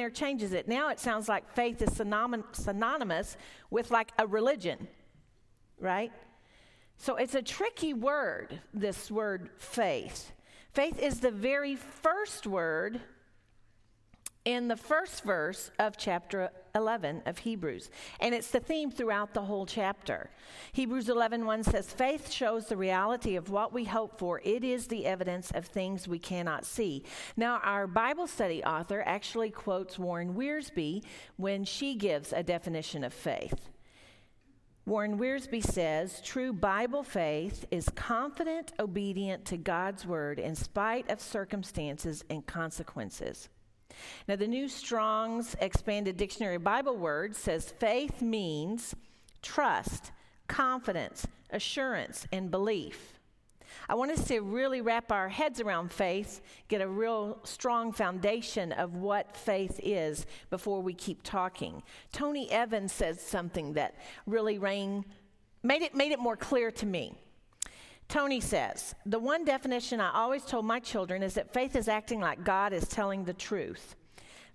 there changes it. Now it sounds like faith is synonymous with like a religion, right? So it's a tricky word, this word faith. Faith is the very first word in the first verse of chapter 11 of Hebrews. And it's the theme throughout the whole chapter. Hebrews 11 1 says, Faith shows the reality of what we hope for. It is the evidence of things we cannot see. Now, our Bible study author actually quotes Warren Wiersbe when she gives a definition of faith. Warren Wiersbe says true Bible faith is confident, obedient to God's word in spite of circumstances and consequences. Now, the New Strong's Expanded Dictionary Bible Word says faith means trust, confidence, assurance, and belief. I want us to really wrap our heads around faith, get a real strong foundation of what faith is before we keep talking. Tony Evans says something that really rang, made it, made it more clear to me. Tony says, The one definition I always told my children is that faith is acting like God is telling the truth.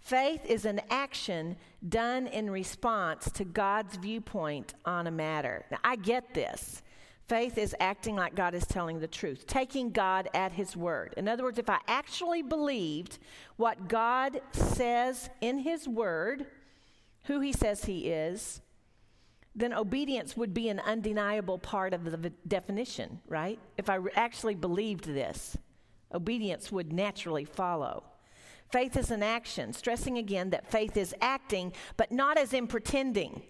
Faith is an action done in response to God's viewpoint on a matter. Now, I get this. Faith is acting like God is telling the truth, taking God at His word. In other words, if I actually believed what God says in His word, who He says He is, then obedience would be an undeniable part of the definition, right? If I actually believed this, obedience would naturally follow. Faith is an action, stressing again that faith is acting, but not as in pretending,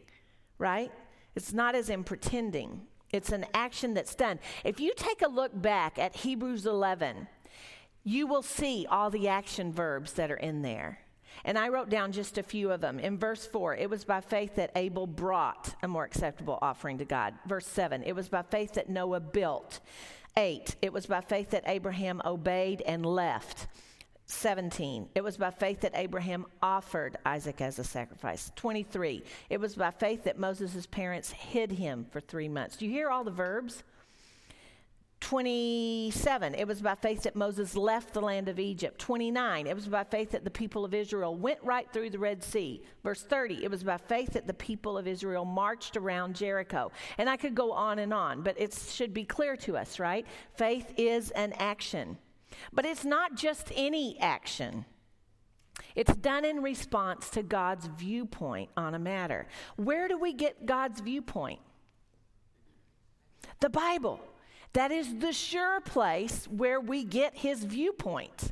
right? It's not as in pretending. It's an action that's done. If you take a look back at Hebrews 11, you will see all the action verbs that are in there. And I wrote down just a few of them. In verse 4, it was by faith that Abel brought a more acceptable offering to God. Verse 7, it was by faith that Noah built. 8, it was by faith that Abraham obeyed and left. 17, it was by faith that Abraham offered Isaac as a sacrifice. 23, it was by faith that Moses' parents hid him for three months. Do you hear all the verbs? 27, it was by faith that Moses left the land of Egypt. 29, it was by faith that the people of Israel went right through the Red Sea. Verse 30, it was by faith that the people of Israel marched around Jericho. And I could go on and on, but it should be clear to us, right? Faith is an action. But it's not just any action. It's done in response to God's viewpoint on a matter. Where do we get God's viewpoint? The Bible. That is the sure place where we get his viewpoint.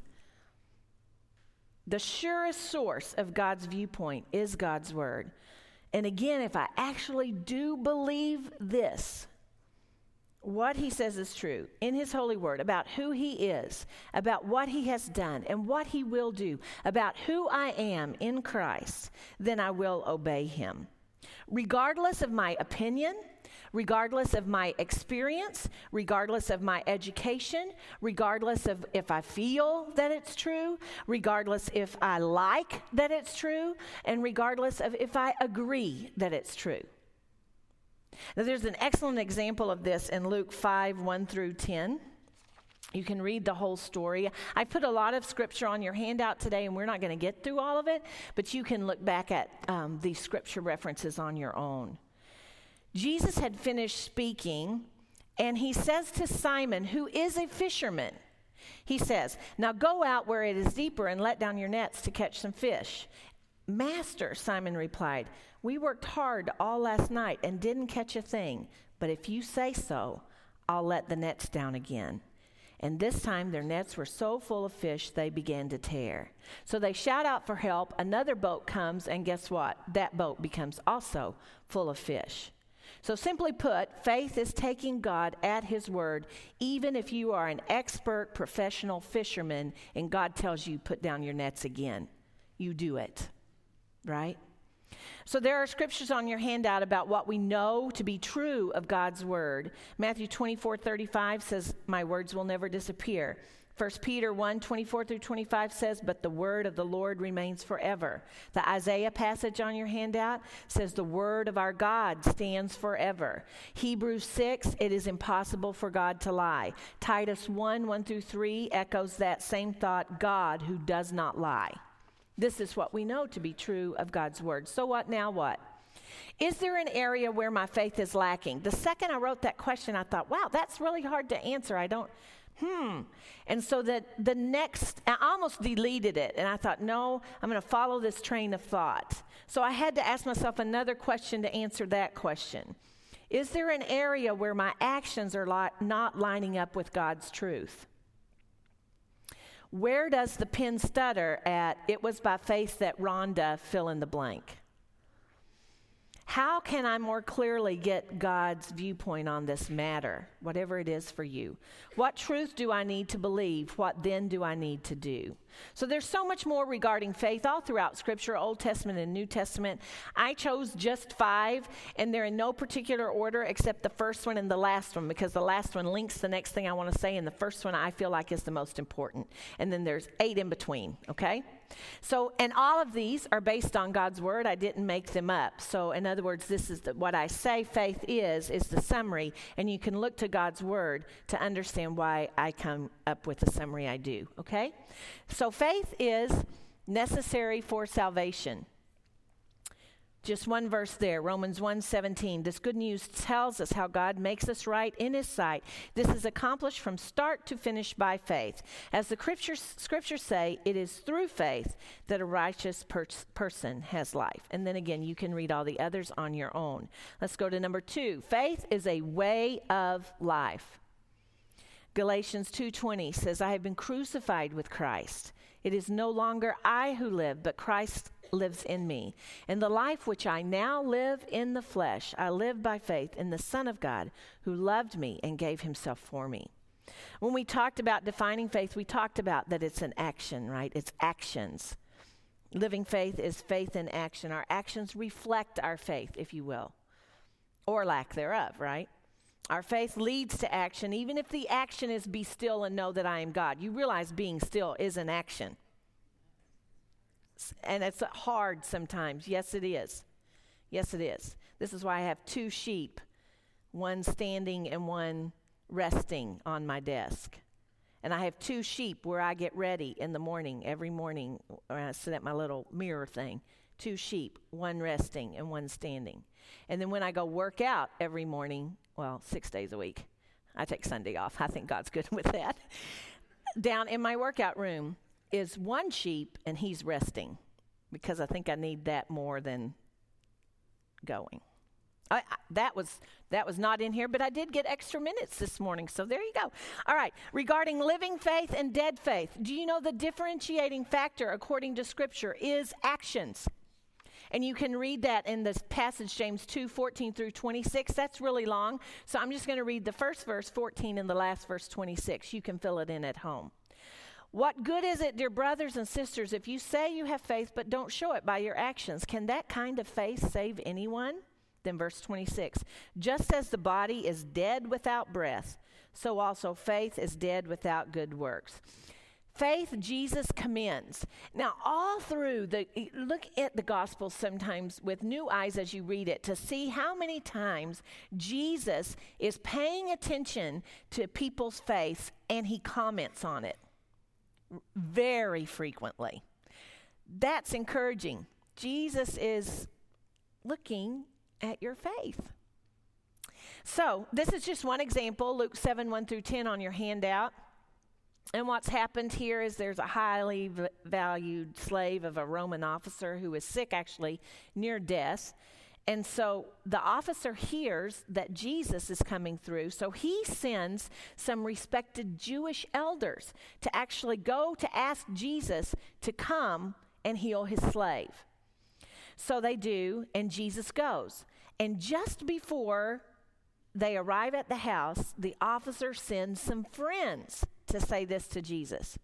The surest source of God's viewpoint is God's word. And again, if I actually do believe this, what he says is true in his holy word about who he is, about what he has done, and what he will do, about who I am in Christ, then I will obey him. Regardless of my opinion, regardless of my experience, regardless of my education, regardless of if I feel that it's true, regardless if I like that it's true, and regardless of if I agree that it's true. Now, there's an excellent example of this in Luke 5 1 through 10. You can read the whole story. I put a lot of scripture on your handout today, and we're not going to get through all of it, but you can look back at um, these scripture references on your own. Jesus had finished speaking, and he says to Simon, who is a fisherman, he says, Now go out where it is deeper and let down your nets to catch some fish. Master, Simon replied, We worked hard all last night and didn't catch a thing, but if you say so, I'll let the nets down again. And this time their nets were so full of fish they began to tear. So they shout out for help. Another boat comes, and guess what? That boat becomes also full of fish. So, simply put, faith is taking God at His word, even if you are an expert professional fisherman and God tells you, put down your nets again. You do it, right? So, there are scriptures on your handout about what we know to be true of God's word. Matthew 24 35 says, My words will never disappear. 1 Peter 1 24 through 25 says, But the word of the Lord remains forever. The Isaiah passage on your handout says, The word of our God stands forever. Hebrews 6, it is impossible for God to lie. Titus 1 1 through 3 echoes that same thought God who does not lie. This is what we know to be true of God's word. So what now what? Is there an area where my faith is lacking? The second I wrote that question, I thought, wow, that's really hard to answer. I don't, hmm. And so that the next, I almost deleted it. And I thought, no, I'm going to follow this train of thought. So I had to ask myself another question to answer that question. Is there an area where my actions are li- not lining up with God's truth? Where does the pen stutter at, it was by faith that Rhonda fill in the blank? How can I more clearly get God's viewpoint on this matter, whatever it is for you? What truth do I need to believe? What then do I need to do? So there's so much more regarding faith all throughout Scripture, Old Testament and New Testament. I chose just five, and they're in no particular order except the first one and the last one, because the last one links the next thing I want to say, and the first one I feel like is the most important. And then there's eight in between, okay? So, and all of these are based on God's word. I didn't make them up. So, in other words, this is the, what I say faith is, is the summary, and you can look to God's word to understand why I come up with the summary I do, okay? So, faith is necessary for salvation. Just one verse there, Romans 1:17. This good news tells us how God makes us right in his sight. This is accomplished from start to finish by faith. As the scriptures, scriptures say, it is through faith that a righteous per- person has life. And then again, you can read all the others on your own. Let's go to number 2. Faith is a way of life. Galatians 2:20 says, "I have been crucified with Christ. It is no longer I who live, but Christ lives in me. And the life which I now live in the flesh, I live by faith in the Son of God who loved me and gave himself for me. When we talked about defining faith, we talked about that it's an action, right? It's actions. Living faith is faith in action. Our actions reflect our faith, if you will, or lack thereof, right? Our faith leads to action, even if the action is be still and know that I am God. You realize being still is an action and it's hard sometimes. Yes, it is. Yes, it is. This is why I have two sheep, one standing and one resting on my desk. And I have two sheep where I get ready in the morning, every morning, when I sit at my little mirror thing. Two sheep, one resting and one standing. And then when I go work out every morning, well, six days a week, I take Sunday off. I think God's good with that. Down in my workout room, is one sheep and he's resting because I think I need that more than going. I, I, that was that was not in here, but I did get extra minutes this morning, so there you go. All right, regarding living faith and dead faith, do you know the differentiating factor according to Scripture is actions? And you can read that in this passage, James 2 14 through 26. That's really long, so I'm just going to read the first verse 14 and the last verse 26. You can fill it in at home. What good is it, dear brothers and sisters, if you say you have faith but don't show it by your actions? Can that kind of faith save anyone? Then, verse 26 Just as the body is dead without breath, so also faith is dead without good works. Faith Jesus commends. Now, all through the look at the gospel sometimes with new eyes as you read it to see how many times Jesus is paying attention to people's faith and he comments on it very frequently. That's encouraging. Jesus is looking at your faith. So, this is just one example, Luke 7 1 through 10 on your handout. And what's happened here is there's a highly v- valued slave of a Roman officer who is sick, actually, near death. And so the officer hears that Jesus is coming through, so he sends some respected Jewish elders to actually go to ask Jesus to come and heal his slave. So they do, and Jesus goes. And just before they arrive at the house, the officer sends some friends to say this to Jesus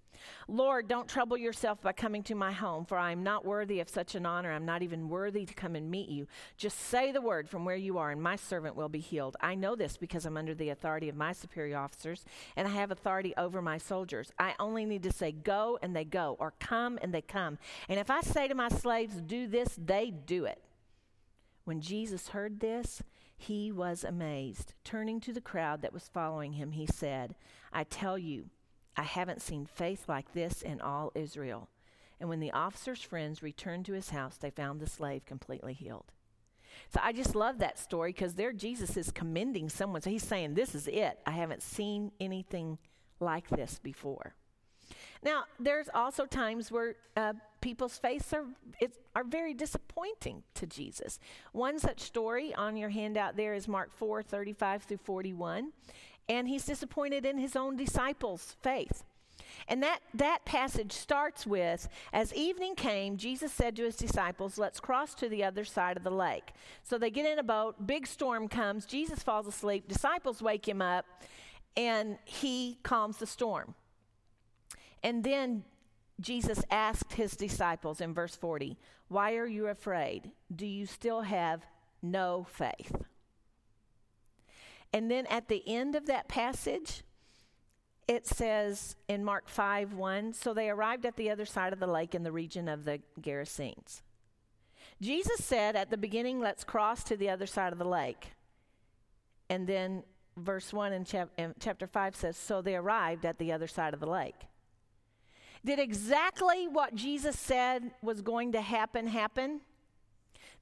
Lord, don't trouble yourself by coming to my home, for I am not worthy of such an honor. I'm not even worthy to come and meet you. Just say the word from where you are, and my servant will be healed. I know this because I'm under the authority of my superior officers, and I have authority over my soldiers. I only need to say, Go, and they go, or Come, and they come. And if I say to my slaves, Do this, they do it. When Jesus heard this, he was amazed. Turning to the crowd that was following him, he said, I tell you, I haven't seen faith like this in all Israel. And when the officer's friends returned to his house, they found the slave completely healed. So I just love that story because there Jesus is commending someone. So he's saying, This is it. I haven't seen anything like this before. Now, there's also times where uh, people's faiths are, are very disappointing to Jesus. One such story on your handout there is Mark 4 35 through 41. And he's disappointed in his own disciples' faith. And that, that passage starts with As evening came, Jesus said to his disciples, Let's cross to the other side of the lake. So they get in a boat, big storm comes, Jesus falls asleep, disciples wake him up, and he calms the storm. And then Jesus asked his disciples in verse 40, Why are you afraid? Do you still have no faith? And then at the end of that passage, it says in Mark 5 1, so they arrived at the other side of the lake in the region of the Gerasenes. Jesus said at the beginning, Let's cross to the other side of the lake. And then verse 1 in, chap- in chapter 5 says, So they arrived at the other side of the lake. Did exactly what Jesus said was going to happen happen?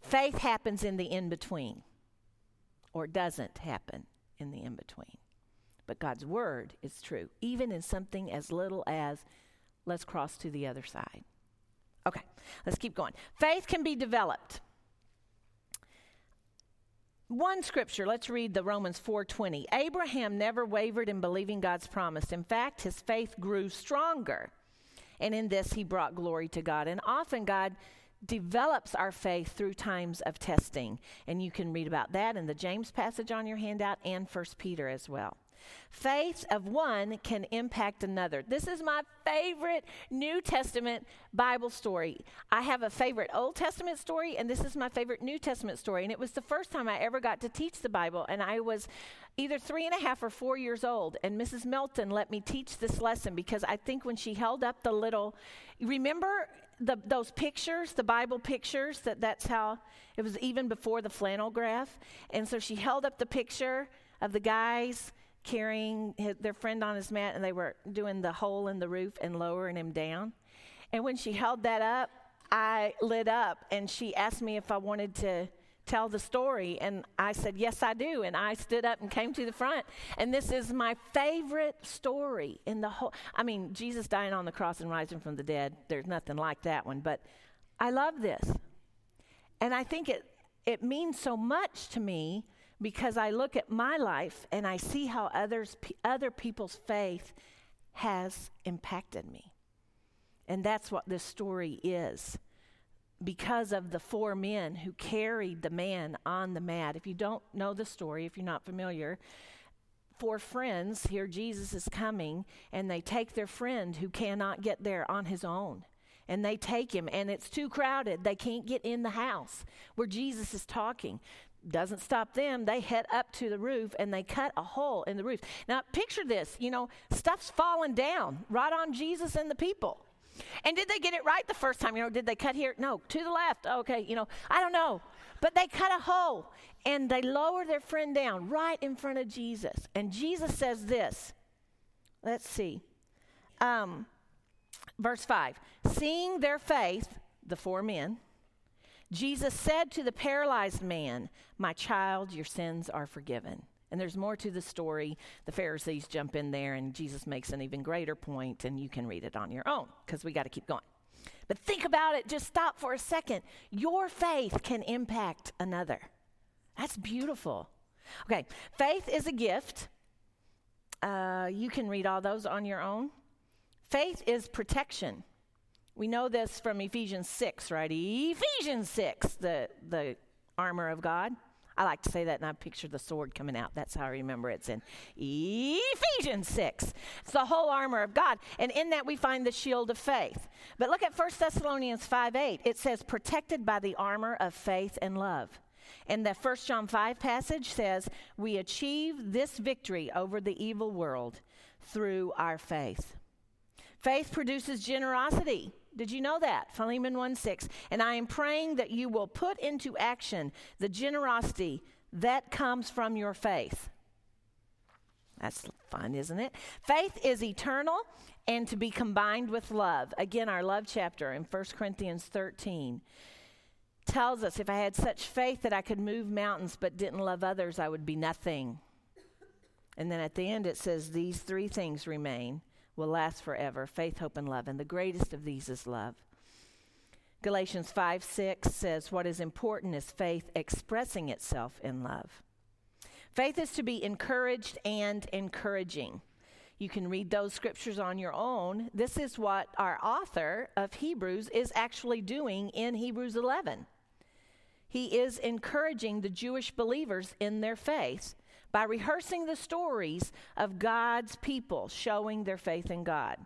Faith happens in the in between, or doesn't happen in the in between. But God's word is true, even in something as little as let's cross to the other side. Okay, let's keep going. Faith can be developed. One scripture, let's read the Romans 4:20. Abraham never wavered in believing God's promise. In fact, his faith grew stronger. And in this he brought glory to God. And often God develops our faith through times of testing. And you can read about that in the James passage on your handout and First Peter as well. Faith of one can impact another. This is my favorite New Testament Bible story. I have a favorite Old Testament story, and this is my favorite New Testament story. And it was the first time I ever got to teach the Bible, and I was either three and a half or four years old. And Mrs. Melton let me teach this lesson because I think when she held up the little, remember the, those pictures, the Bible pictures, that that's how it was even before the flannel graph. And so she held up the picture of the guys carrying his, their friend on his mat and they were doing the hole in the roof and lowering him down. And when she held that up, I lit up and she asked me if I wanted to tell the story. And I said yes I do. And I stood up and came to the front. And this is my favorite story in the whole I mean Jesus dying on the cross and rising from the dead there's nothing like that one. But I love this. And I think it it means so much to me because I look at my life and I see how others, other people's faith has impacted me. And that's what this story is. Because of the four men who carried the man on the mat. If you don't know the story, if you're not familiar, four friends, here Jesus is coming, and they take their friend who cannot get there on his own and they take him, and it's too crowded. They can't get in the house where Jesus is talking doesn't stop them. They head up to the roof and they cut a hole in the roof. Now, picture this you know, stuff's falling down right on Jesus and the people. And did they get it right the first time? You know, did they cut here? No, to the left. Okay, you know, I don't know. But they cut a hole and they lower their friend down right in front of Jesus. And Jesus says this. Let's see. Um, verse 5 Seeing their faith, the four men, Jesus said to the paralyzed man, My child, your sins are forgiven. And there's more to the story. The Pharisees jump in there, and Jesus makes an even greater point, and you can read it on your own because we got to keep going. But think about it, just stop for a second. Your faith can impact another. That's beautiful. Okay, faith is a gift. Uh, you can read all those on your own. Faith is protection. We know this from Ephesians 6, right? Ephesians 6, the, the armor of God. I like to say that and I picture the sword coming out. That's how I remember it's in Ephesians 6. It's the whole armor of God. And in that we find the shield of faith. But look at 1 Thessalonians 5 8. It says, protected by the armor of faith and love. And the 1 John 5 passage says, we achieve this victory over the evil world through our faith. Faith produces generosity. Did you know that? Philemon 1 6. And I am praying that you will put into action the generosity that comes from your faith. That's fun, isn't it? Faith is eternal and to be combined with love. Again, our love chapter in 1 Corinthians 13 tells us if I had such faith that I could move mountains but didn't love others, I would be nothing. And then at the end it says, These three things remain, will last forever faith, hope, and love. And the greatest of these is love. Galatians 5 6 says, What is important is faith expressing itself in love. Faith is to be encouraged and encouraging. You can read those scriptures on your own. This is what our author of Hebrews is actually doing in Hebrews 11. He is encouraging the Jewish believers in their faith by rehearsing the stories of God's people showing their faith in God.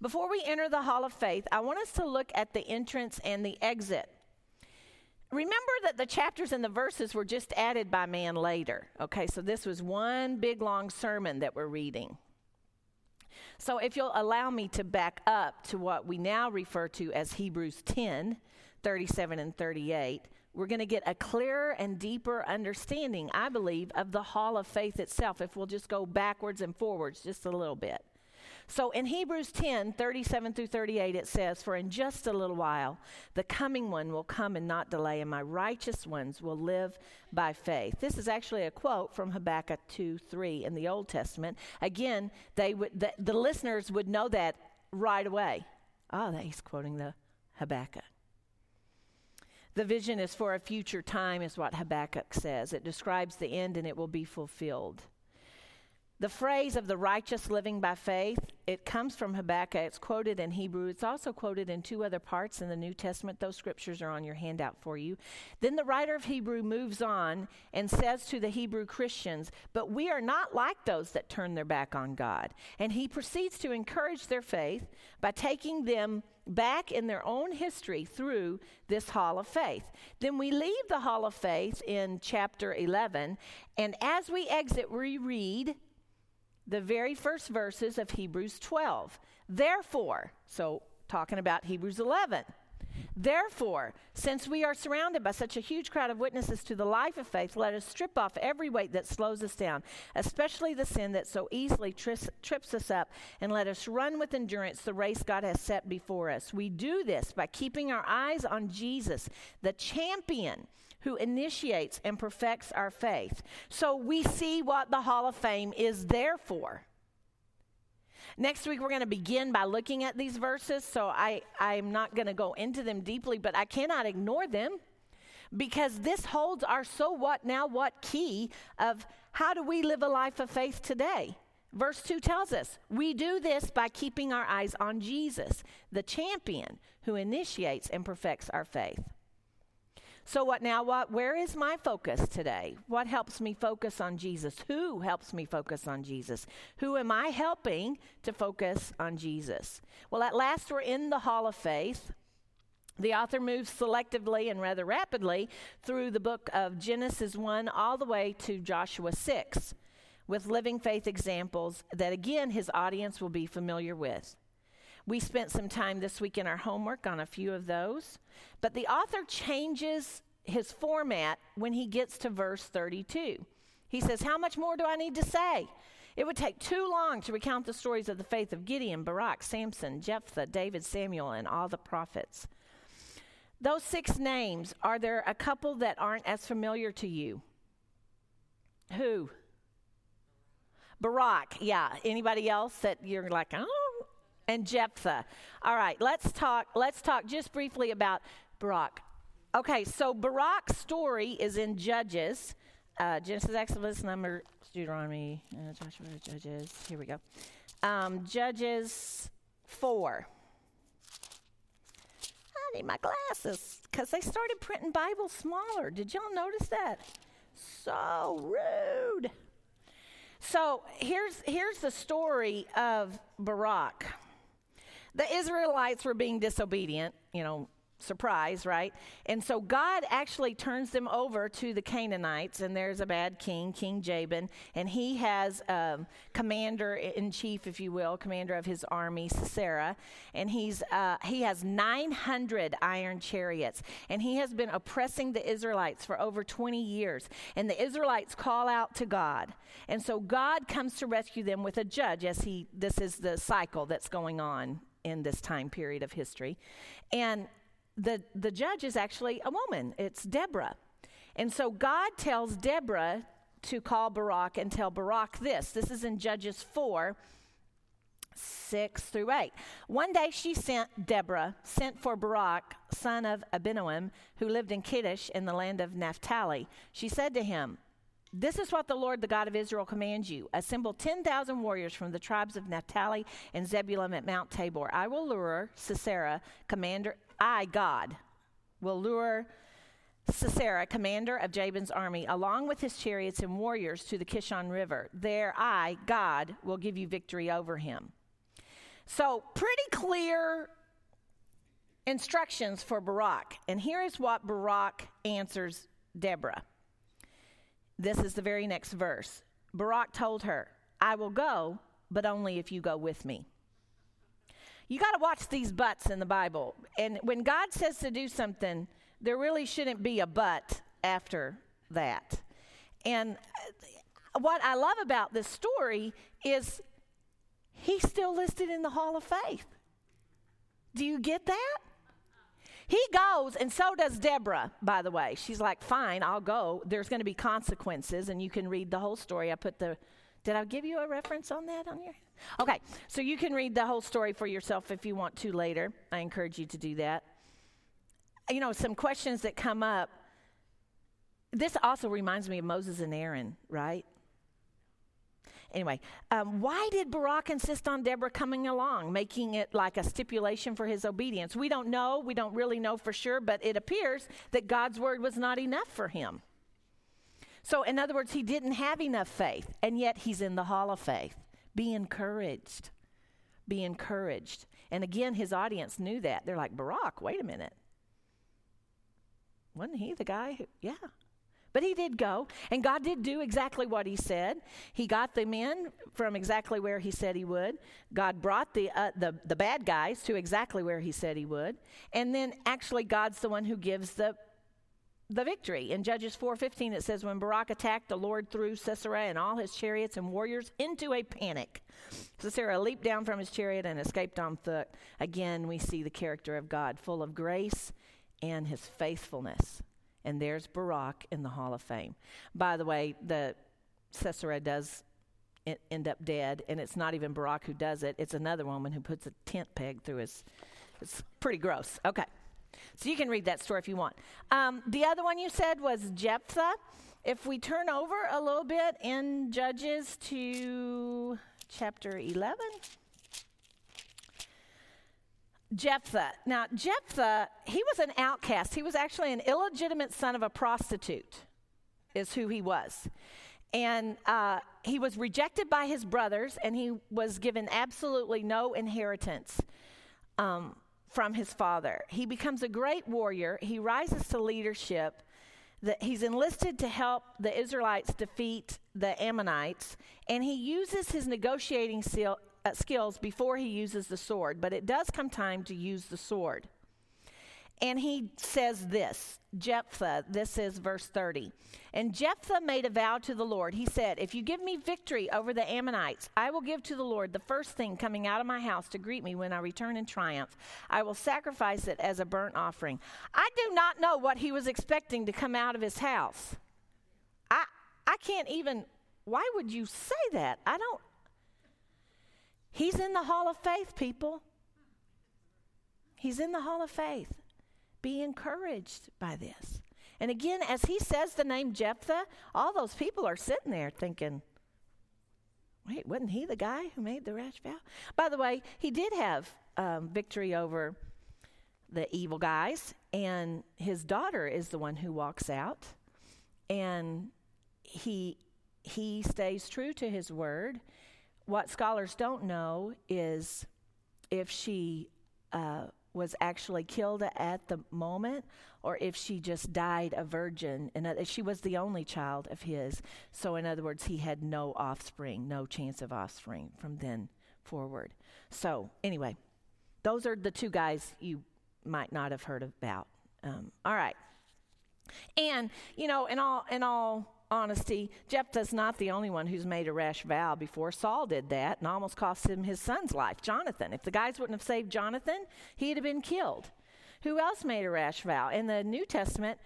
Before we enter the Hall of Faith, I want us to look at the entrance and the exit. Remember that the chapters and the verses were just added by man later. Okay, so this was one big long sermon that we're reading. So if you'll allow me to back up to what we now refer to as Hebrews 10 37 and 38, we're going to get a clearer and deeper understanding, I believe, of the hall of faith itself if we'll just go backwards and forwards just a little bit. So in Hebrews 10 37 through 38, it says, For in just a little while the coming one will come and not delay, and my righteous ones will live by faith. This is actually a quote from Habakkuk 2 3 in the Old Testament. Again, they would, the, the listeners would know that right away. Oh, he's quoting the Habakkuk. The vision is for a future time, is what Habakkuk says. It describes the end and it will be fulfilled. The phrase of the righteous living by faith, it comes from Habakkuk. It's quoted in Hebrew. It's also quoted in two other parts in the New Testament. Those scriptures are on your handout for you. Then the writer of Hebrew moves on and says to the Hebrew Christians, But we are not like those that turn their back on God. And he proceeds to encourage their faith by taking them back in their own history through this hall of faith. Then we leave the hall of faith in chapter 11, and as we exit, we read the very first verses of Hebrews 12. Therefore, so talking about Hebrews 11. Therefore, since we are surrounded by such a huge crowd of witnesses to the life of faith, let us strip off every weight that slows us down, especially the sin that so easily trips, trips us up, and let us run with endurance the race God has set before us. We do this by keeping our eyes on Jesus, the champion who initiates and perfects our faith. So we see what the Hall of Fame is there for. Next week, we're going to begin by looking at these verses. So I, I'm not going to go into them deeply, but I cannot ignore them because this holds our so what, now what key of how do we live a life of faith today. Verse 2 tells us we do this by keeping our eyes on Jesus, the champion who initiates and perfects our faith. So what now what where is my focus today? What helps me focus on Jesus? Who helps me focus on Jesus? Who am I helping to focus on Jesus? Well, at last we're in the hall of faith. The author moves selectively and rather rapidly through the book of Genesis 1 all the way to Joshua 6 with living faith examples that again his audience will be familiar with. We spent some time this week in our homework on a few of those. But the author changes his format when he gets to verse 32. He says, How much more do I need to say? It would take too long to recount the stories of the faith of Gideon, Barak, Samson, Jephthah, David, Samuel, and all the prophets. Those six names, are there a couple that aren't as familiar to you? Who? Barak, yeah. Anybody else that you're like, oh, and Jephthah. All right, let's talk let's talk just briefly about Barak. Okay, so Barak's story is in Judges, uh, Genesis, Exodus, Number, Deuteronomy, uh, Joshua, Judges. Here we go. Um, Judges four. I need my glasses because they started printing Bibles smaller. Did y'all notice that? So rude. So here's here's the story of Barak the Israelites were being disobedient, you know, Surprise, right? And so God actually turns them over to the Canaanites, and there's a bad king, King Jabin, and he has um, commander in chief, if you will, commander of his army, Sisera, and he's uh, he has 900 iron chariots, and he has been oppressing the Israelites for over 20 years. And the Israelites call out to God, and so God comes to rescue them with a judge. As he, this is the cycle that's going on in this time period of history, and the, the judge is actually a woman, it's Deborah. And so God tells Deborah to call Barak and tell Barak this. This is in Judges 4 6 through 8. One day she sent Deborah, sent for Barak, son of Abinoam, who lived in Kedesh in the land of Naphtali. She said to him, this is what the Lord, the God of Israel, commands you. Assemble 10,000 warriors from the tribes of Naphtali and Zebulun at Mount Tabor. I will lure Sisera, commander I, God, will lure Sisera, commander of Jabin's army, along with his chariots and warriors to the Kishon River. There I, God, will give you victory over him. So, pretty clear instructions for Barak. And here is what Barak answers Deborah. This is the very next verse. Barak told her, I will go, but only if you go with me. You got to watch these buts in the Bible. And when God says to do something, there really shouldn't be a but after that. And uh, what I love about this story is he's still listed in the Hall of Faith. Do you get that? He goes, and so does Deborah, by the way. She's like, fine, I'll go. There's going to be consequences, and you can read the whole story. I put the, did I give you a reference on that on your? Okay, so you can read the whole story for yourself if you want to later. I encourage you to do that. You know, some questions that come up. This also reminds me of Moses and Aaron, right? Anyway, um, why did Barak insist on Deborah coming along, making it like a stipulation for his obedience? We don't know. We don't really know for sure, but it appears that God's word was not enough for him. So, in other words, he didn't have enough faith, and yet he's in the hall of faith. Be encouraged. Be encouraged. And again, his audience knew that. They're like, Barak, wait a minute. Wasn't he the guy who, yeah. But he did go, and God did do exactly what he said. He got the men from exactly where he said he would. God brought the, uh, the, the bad guys to exactly where he said he would. And then actually, God's the one who gives the the victory. In Judges 4:15 it says when Barak attacked the Lord threw Sisera and all his chariots and warriors into a panic. Sisera leaped down from his chariot and escaped on foot. Again we see the character of God full of grace and his faithfulness. And there's Barak in the Hall of Fame. By the way, the Sisera does end up dead and it's not even Barak who does it. It's another woman who puts a tent peg through his it's pretty gross. Okay. So you can read that story if you want. Um, the other one you said was Jephthah. If we turn over a little bit in Judges to chapter 11. Jephthah. Now, Jephthah, he was an outcast. He was actually an illegitimate son of a prostitute, is who he was. And uh, he was rejected by his brothers, and he was given absolutely no inheritance. Um, from his father. He becomes a great warrior. He rises to leadership. That he's enlisted to help the Israelites defeat the Ammonites, and he uses his negotiating seal, uh, skills before he uses the sword. But it does come time to use the sword. And he says this Jephthah, this is verse 30. And Jephthah made a vow to the Lord. He said, If you give me victory over the Ammonites, I will give to the Lord the first thing coming out of my house to greet me when I return in triumph. I will sacrifice it as a burnt offering. I do not know what he was expecting to come out of his house. I, I can't even, why would you say that? I don't. He's in the hall of faith, people. He's in the hall of faith. Be encouraged by this. And again, as he says the name Jephthah, all those people are sitting there thinking, wait, wasn't he the guy who made the rash vow? By the way, he did have um, victory over the evil guys, and his daughter is the one who walks out, and he he stays true to his word. What scholars don't know is if she uh, was actually killed at the moment or if she just died a virgin. And she was the only child of his. So in other words he had no offspring no chance of offspring from then forward. So anyway those are the two guys you might not have heard about. Um, all right. And you know in all in all honesty, Jephthah's not the only one who's made a rash vow before. Saul did that and almost cost him his son's life, Jonathan. If the guys wouldn't have saved Jonathan, he'd have been killed. Who else made a rash vow? In the New Testament,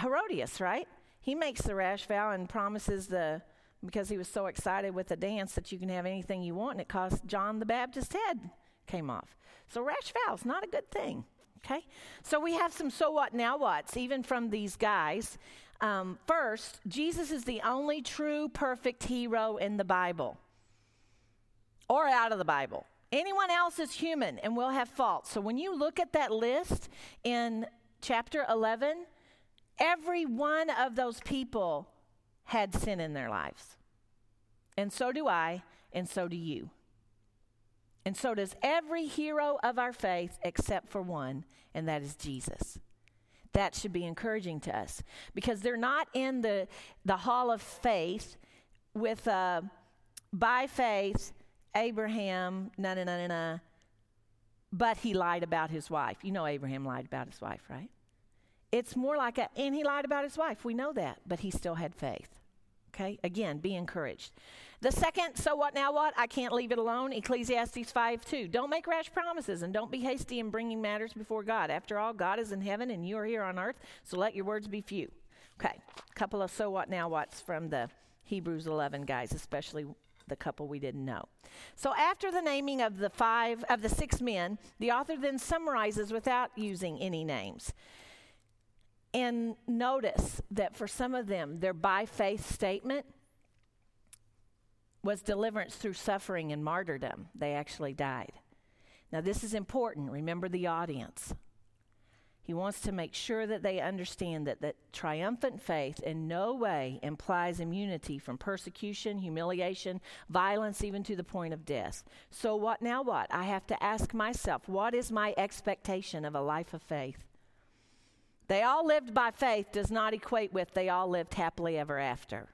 Herodias, right? He makes the rash vow and promises the, because he was so excited with the dance that you can have anything you want, and it cost John the Baptist's head came off. So rash vows, not a good thing. Okay? So we have some so what, now what's, even from these guys. Um, first, Jesus is the only true perfect hero in the Bible or out of the Bible. Anyone else is human and will have faults. So when you look at that list in chapter 11, every one of those people had sin in their lives. And so do I, and so do you. And so does every hero of our faith except for one, and that is Jesus that should be encouraging to us because they're not in the, the hall of faith with uh, by faith Abraham, na na na na but he lied about his wife. You know, Abraham lied about his wife, right? It's more like a, and he lied about his wife. We know that, but he still had faith. Okay? Again, be encouraged. The second, so what now what? I can't leave it alone. Ecclesiastes 5 2. Don't make rash promises and don't be hasty in bringing matters before God. After all, God is in heaven and you are here on earth, so let your words be few. Okay, a couple of so what now what's from the Hebrews 11 guys, especially the couple we didn't know. So after the naming of the five of the six men, the author then summarizes without using any names. And notice that for some of them, their by faith statement was deliverance through suffering and martyrdom. They actually died. Now, this is important. Remember the audience. He wants to make sure that they understand that, that triumphant faith in no way implies immunity from persecution, humiliation, violence, even to the point of death. So, what now what? I have to ask myself, what is my expectation of a life of faith? They all lived by faith does not equate with they all lived happily ever after.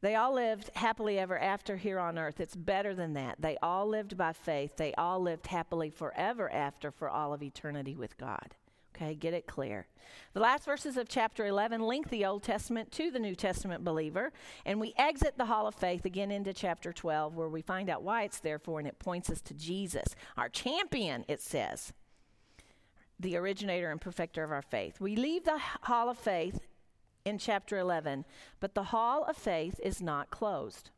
They all lived happily ever after here on earth. It's better than that. They all lived by faith. They all lived happily forever after for all of eternity with God. Okay, get it clear. The last verses of chapter 11 link the Old Testament to the New Testament believer, and we exit the Hall of Faith again into chapter 12, where we find out why it's there for, and it points us to Jesus, our champion, it says, the originator and perfecter of our faith. We leave the Hall of Faith in chapter 11. But the hall of faith is not closed.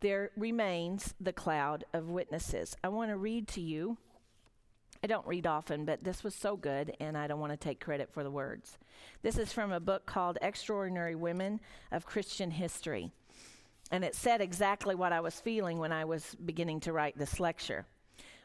There remains the cloud of witnesses. I want to read to you. I don't read often, but this was so good, and I don't want to take credit for the words. This is from a book called Extraordinary Women of Christian History. And it said exactly what I was feeling when I was beginning to write this lecture.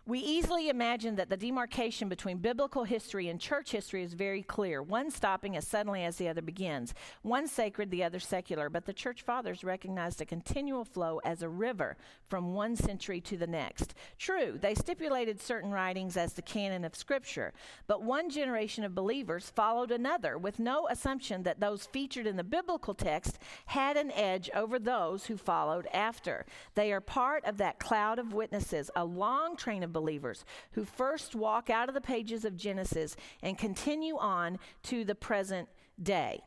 We easily imagine that the demarcation between biblical history and church history is very clear, one stopping as suddenly as the other begins, one sacred, the other secular. But the church fathers recognized a continual flow as a river from one century to the next. True, they stipulated certain writings as the canon of Scripture, but one generation of believers followed another with no assumption that those featured in the biblical text had an edge over those who followed after. They are part of that cloud of witnesses, a long train of believers who first walk out of the pages of Genesis and continue on to the present day.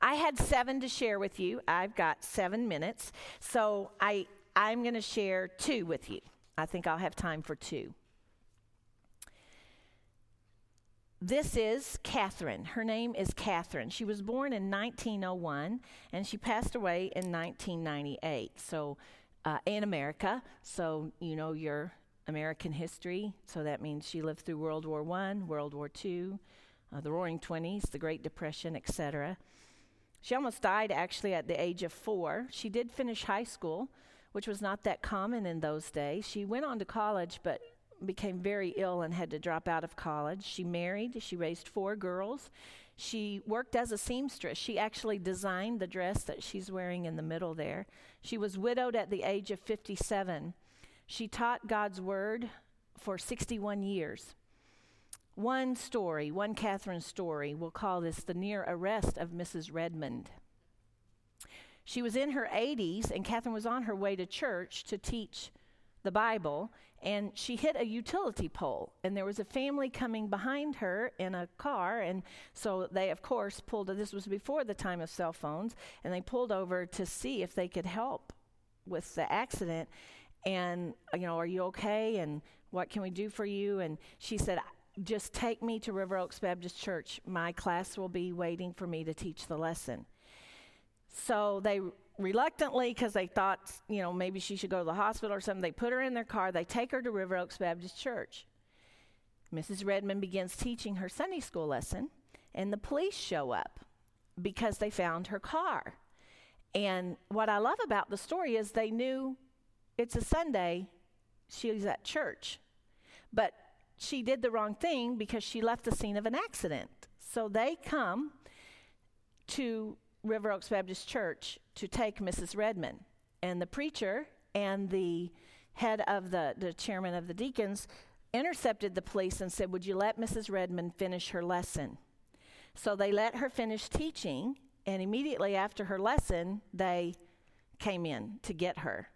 I had seven to share with you. I've got seven minutes. So I, I'm going to share two with you. I think I'll have time for two. This is Catherine. Her name is Catherine. She was born in 1901 and she passed away in 1998. So, uh, in America. So, you know, you're American history. So that means she lived through World War I, World War II, uh, the Roaring Twenties, the Great Depression, etc. She almost died actually at the age of four. She did finish high school, which was not that common in those days. She went on to college, but became very ill and had to drop out of college. She married, she raised four girls. She worked as a seamstress. She actually designed the dress that she's wearing in the middle there. She was widowed at the age of 57 she taught God's word for 61 years. One story, one Catherine story, we'll call this the near arrest of Mrs. Redmond. She was in her 80s, and Catherine was on her way to church to teach the Bible, and she hit a utility pole. And there was a family coming behind her in a car, and so they, of course, pulled. This was before the time of cell phones, and they pulled over to see if they could help with the accident. And you know, are you okay? And what can we do for you? And she said, just take me to River Oaks Baptist Church. My class will be waiting for me to teach the lesson. So they reluctantly, because they thought, you know, maybe she should go to the hospital or something, they put her in their car. They take her to River Oaks Baptist Church. Mrs. Redmond begins teaching her Sunday school lesson, and the police show up because they found her car. And what I love about the story is they knew it's a Sunday, she was at church. But she did the wrong thing because she left the scene of an accident. So they come to River Oaks Baptist Church to take Mrs. Redmond. And the preacher and the head of the, the chairman of the deacons intercepted the police and said, Would you let Mrs. Redmond finish her lesson? So they let her finish teaching, and immediately after her lesson, they came in to get her.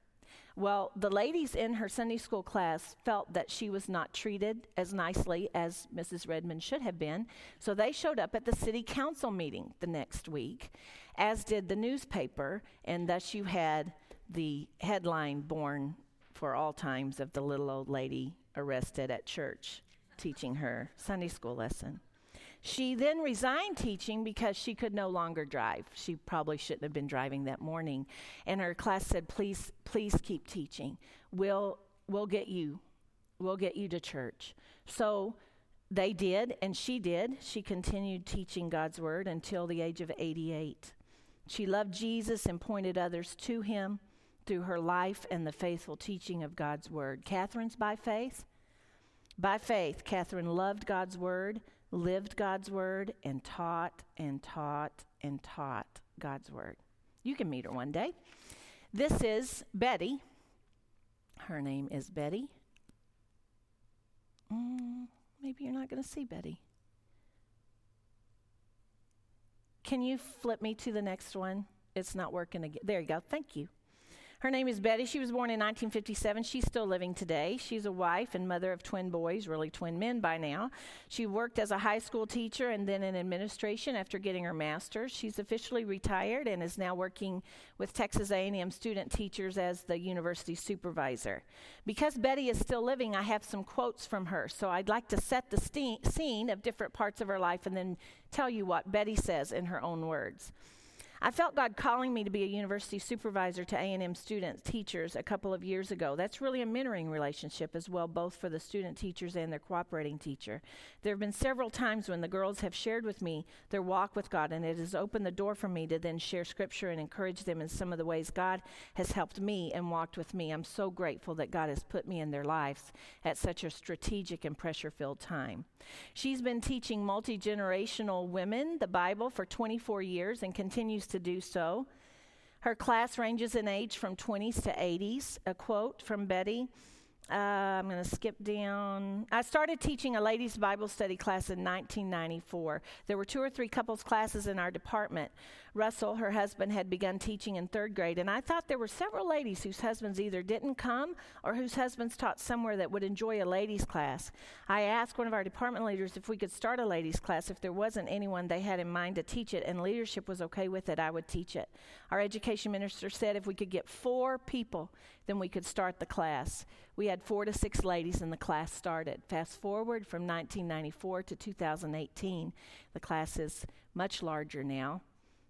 Well, the ladies in her Sunday school class felt that she was not treated as nicely as Mrs. Redmond should have been, so they showed up at the city council meeting the next week, as did the newspaper, and thus you had the headline born for all times of the little old lady arrested at church teaching her Sunday school lesson. She then resigned teaching because she could no longer drive. She probably shouldn't have been driving that morning. And her class said, "Please, please keep teaching. We'll we'll get you we'll get you to church." So they did, and she did. She continued teaching God's word until the age of 88. She loved Jesus and pointed others to him through her life and the faithful teaching of God's word. Catherine's by faith. By faith, Catherine loved God's word lived God's word, and taught and taught and taught God's word. You can meet her one day. This is Betty. Her name is Betty. Mm, maybe you're not going to see Betty. Can you flip me to the next one? It's not working again. There you go. Thank you. Her name is Betty. She was born in 1957. She's still living today. She's a wife and mother of twin boys, really twin men by now. She worked as a high school teacher and then in administration after getting her master's. She's officially retired and is now working with Texas A&M student teachers as the university supervisor. Because Betty is still living, I have some quotes from her. So I'd like to set the scene of different parts of her life and then tell you what Betty says in her own words. I felt God calling me to be a university supervisor to A&M students, teachers a couple of years ago. That's really a mentoring relationship as well, both for the student teachers and their cooperating teacher. There have been several times when the girls have shared with me their walk with God, and it has opened the door for me to then share scripture and encourage them in some of the ways God has helped me and walked with me. I'm so grateful that God has put me in their lives at such a strategic and pressure filled time. She's been teaching multi generational women the Bible for 24 years and continues to do so. Her class ranges in age from 20s to 80s. A quote from Betty uh, I'm going to skip down. I started teaching a ladies' Bible study class in 1994. There were two or three couples classes in our department. Russell, her husband, had begun teaching in third grade, and I thought there were several ladies whose husbands either didn't come or whose husbands taught somewhere that would enjoy a ladies' class. I asked one of our department leaders if we could start a ladies' class. If there wasn't anyone they had in mind to teach it and leadership was okay with it, I would teach it. Our education minister said if we could get four people, then we could start the class. We had four to six ladies, and the class started. Fast forward from 1994 to 2018, the class is much larger now.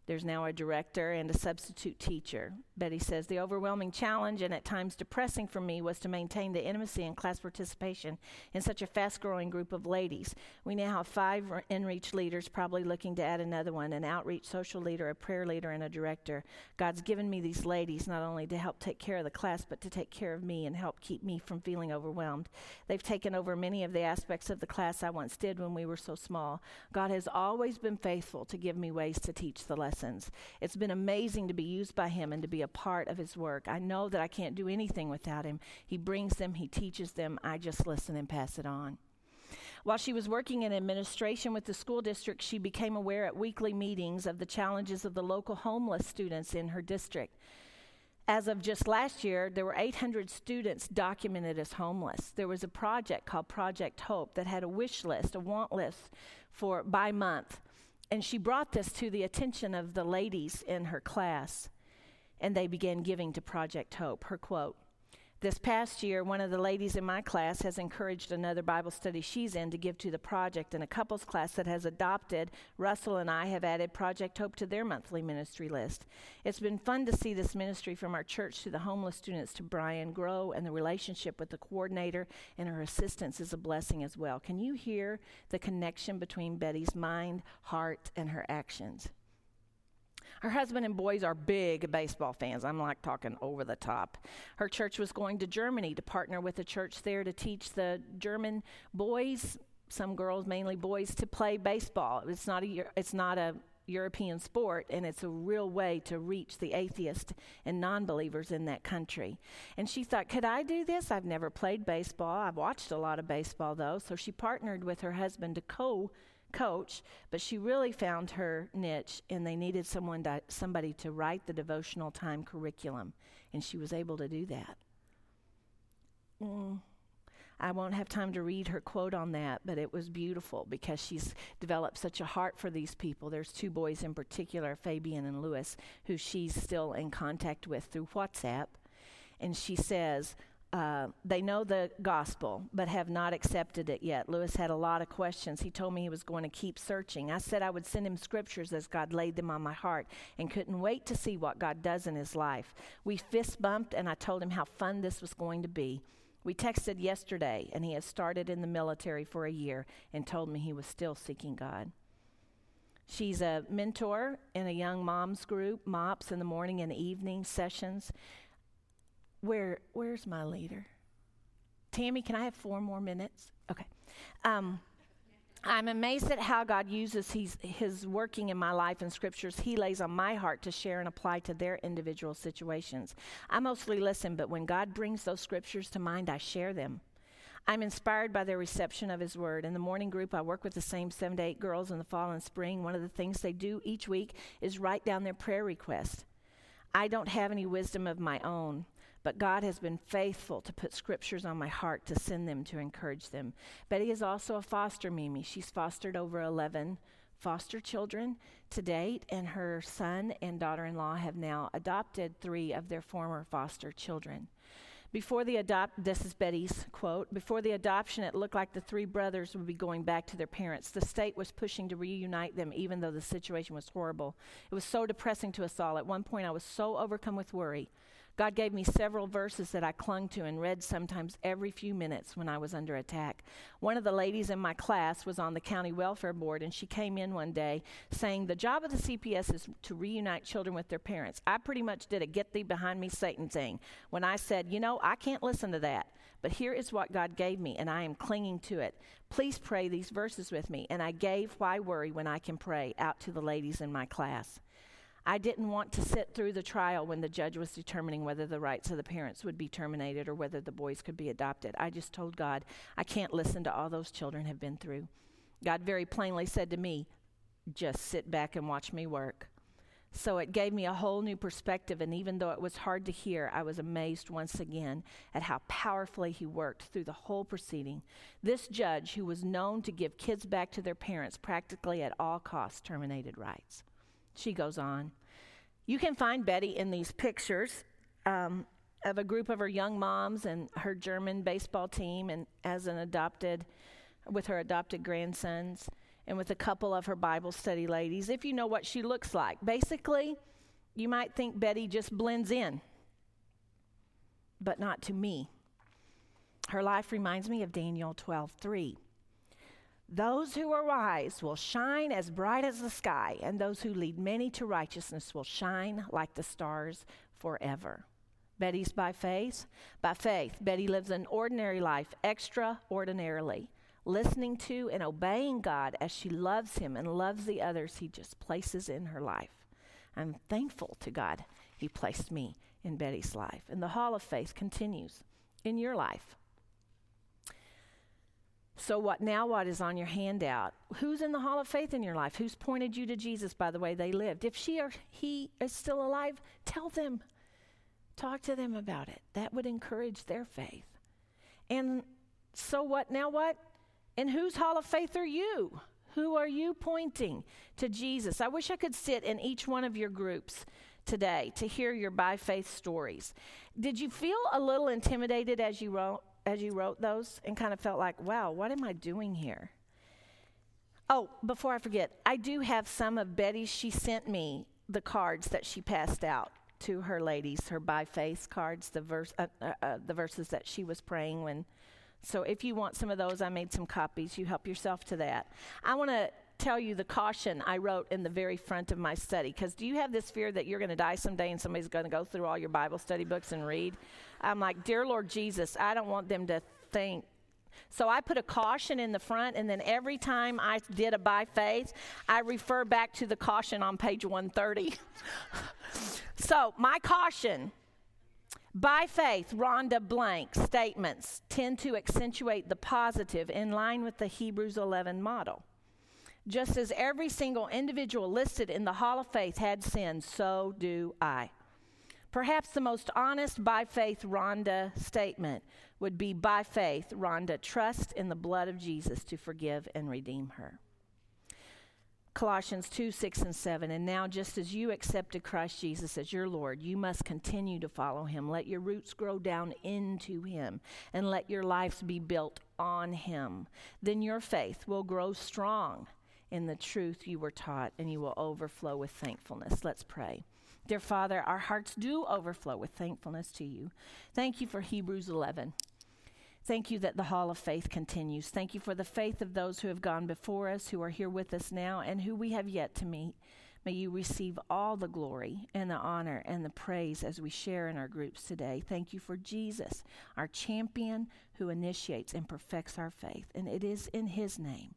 There's now a director and a substitute teacher. Betty says the overwhelming challenge and at times depressing for me was to maintain the intimacy and class participation in such a fast growing group of ladies. We now have five in-reach leaders, probably looking to add another one an outreach social leader, a prayer leader, and a director. God's given me these ladies not only to help take care of the class, but to take care of me and help keep me from feeling overwhelmed. They've taken over many of the aspects of the class I once did when we were so small. God has always been faithful to give me ways to teach the lesson lessons. It's been amazing to be used by him and to be a part of his work. I know that I can't do anything without him. He brings them, he teaches them. I just listen and pass it on. While she was working in administration with the school district, she became aware at weekly meetings of the challenges of the local homeless students in her district. As of just last year, there were 800 students documented as homeless. There was a project called Project Hope that had a wish list, a want list for by month. And she brought this to the attention of the ladies in her class, and they began giving to Project Hope. Her quote this past year, one of the ladies in my class has encouraged another Bible study she's in to give to the project, and a couples class that has adopted Russell and I have added Project Hope to their monthly ministry list. It's been fun to see this ministry from our church to the homeless students to Bryan grow, and the relationship with the coordinator and her assistants is a blessing as well. Can you hear the connection between Betty's mind, heart, and her actions? Her husband and boys are big baseball fans. I'm like talking over the top. Her church was going to Germany to partner with a church there to teach the German boys, some girls, mainly boys, to play baseball. It's not a it's not a European sport, and it's a real way to reach the atheists and non believers in that country. And she thought, could I do this? I've never played baseball. I've watched a lot of baseball, though. So she partnered with her husband to co coach, but she really found her niche, and they needed someone to, somebody to write the devotional time curriculum, and she was able to do that. Mm. I won't have time to read her quote on that, but it was beautiful because she's developed such a heart for these people. There's two boys in particular, Fabian and Lewis, who she's still in contact with through WhatsApp. And she says, uh, they know the gospel, but have not accepted it yet. Lewis had a lot of questions. He told me he was going to keep searching. I said I would send him scriptures as God laid them on my heart and couldn't wait to see what God does in his life. We fist bumped, and I told him how fun this was going to be. We texted yesterday, and he has started in the military for a year and told me he was still seeking God. She's a mentor in a young moms group, MOPS, in the morning and evening sessions. Where where's my leader? Tammy, can I have four more minutes? Okay. Um, I'm amazed at how God uses his, his working in my life and scriptures He lays on my heart to share and apply to their individual situations. I mostly listen, but when God brings those scriptures to mind, I share them. I'm inspired by their reception of His Word. In the morning group, I work with the same seven to eight girls in the fall and spring. One of the things they do each week is write down their prayer request. I don't have any wisdom of my own. But God has been faithful to put scriptures on my heart to send them to encourage them. Betty is also a foster Mimi. She's fostered over 11 foster children to date, and her son and daughter in law have now adopted three of their former foster children. Before the adopt, this is Betty's quote. Before the adoption, it looked like the three brothers would be going back to their parents. The state was pushing to reunite them, even though the situation was horrible. It was so depressing to us all. At one point, I was so overcome with worry God gave me several verses that I clung to and read sometimes every few minutes when I was under attack. One of the ladies in my class was on the county welfare board, and she came in one day saying, The job of the CPS is to reunite children with their parents. I pretty much did a get thee behind me Satan thing when I said, You know, I can't listen to that. But here is what God gave me, and I am clinging to it. Please pray these verses with me. And I gave Why Worry When I Can Pray out to the ladies in my class. I didn't want to sit through the trial when the judge was determining whether the rights of the parents would be terminated or whether the boys could be adopted. I just told God, I can't listen to all those children have been through. God very plainly said to me, just sit back and watch me work. So it gave me a whole new perspective, and even though it was hard to hear, I was amazed once again at how powerfully he worked through the whole proceeding. This judge, who was known to give kids back to their parents practically at all costs, terminated rights. She goes on. You can find Betty in these pictures um, of a group of her young moms and her German baseball team, and as an adopted, with her adopted grandsons, and with a couple of her Bible study ladies. If you know what she looks like, basically, you might think Betty just blends in, but not to me. Her life reminds me of Daniel 12 3. Those who are wise will shine as bright as the sky, and those who lead many to righteousness will shine like the stars forever. Betty's by faith. By faith, Betty lives an ordinary life extraordinarily, listening to and obeying God as she loves Him and loves the others He just places in her life. I'm thankful to God He placed me in Betty's life. And the Hall of Faith continues in your life. So, what now? What is on your handout? Who's in the Hall of Faith in your life? Who's pointed you to Jesus by the way they lived? If she or he is still alive, tell them. Talk to them about it. That would encourage their faith. And so, what now? What? In whose Hall of Faith are you? Who are you pointing to Jesus? I wish I could sit in each one of your groups today to hear your by faith stories. Did you feel a little intimidated as you wrote? As you wrote those and kind of felt like, wow, what am I doing here? Oh, before I forget, I do have some of Betty's. She sent me the cards that she passed out to her ladies, her by faith cards, the verse, uh, uh, uh, the verses that she was praying when. So if you want some of those, I made some copies. You help yourself to that. I want to tell you the caution I wrote in the very front of my study. Because do you have this fear that you're going to die someday and somebody's going to go through all your Bible study books and read? I'm like, Dear Lord Jesus, I don't want them to think. So I put a caution in the front, and then every time I did a by faith, I refer back to the caution on page 130. so, my caution by faith, Rhonda blank statements tend to accentuate the positive in line with the Hebrews 11 model. Just as every single individual listed in the Hall of Faith had sinned, so do I. Perhaps the most honest by faith Rhonda statement would be by faith, Rhonda, trust in the blood of Jesus to forgive and redeem her. Colossians 2 6 and 7. And now, just as you accepted Christ Jesus as your Lord, you must continue to follow him. Let your roots grow down into him, and let your lives be built on him. Then your faith will grow strong in the truth you were taught, and you will overflow with thankfulness. Let's pray. Dear Father, our hearts do overflow with thankfulness to you. Thank you for Hebrews 11. Thank you that the hall of faith continues. Thank you for the faith of those who have gone before us, who are here with us now, and who we have yet to meet. May you receive all the glory and the honor and the praise as we share in our groups today. Thank you for Jesus, our champion who initiates and perfects our faith. And it is in his name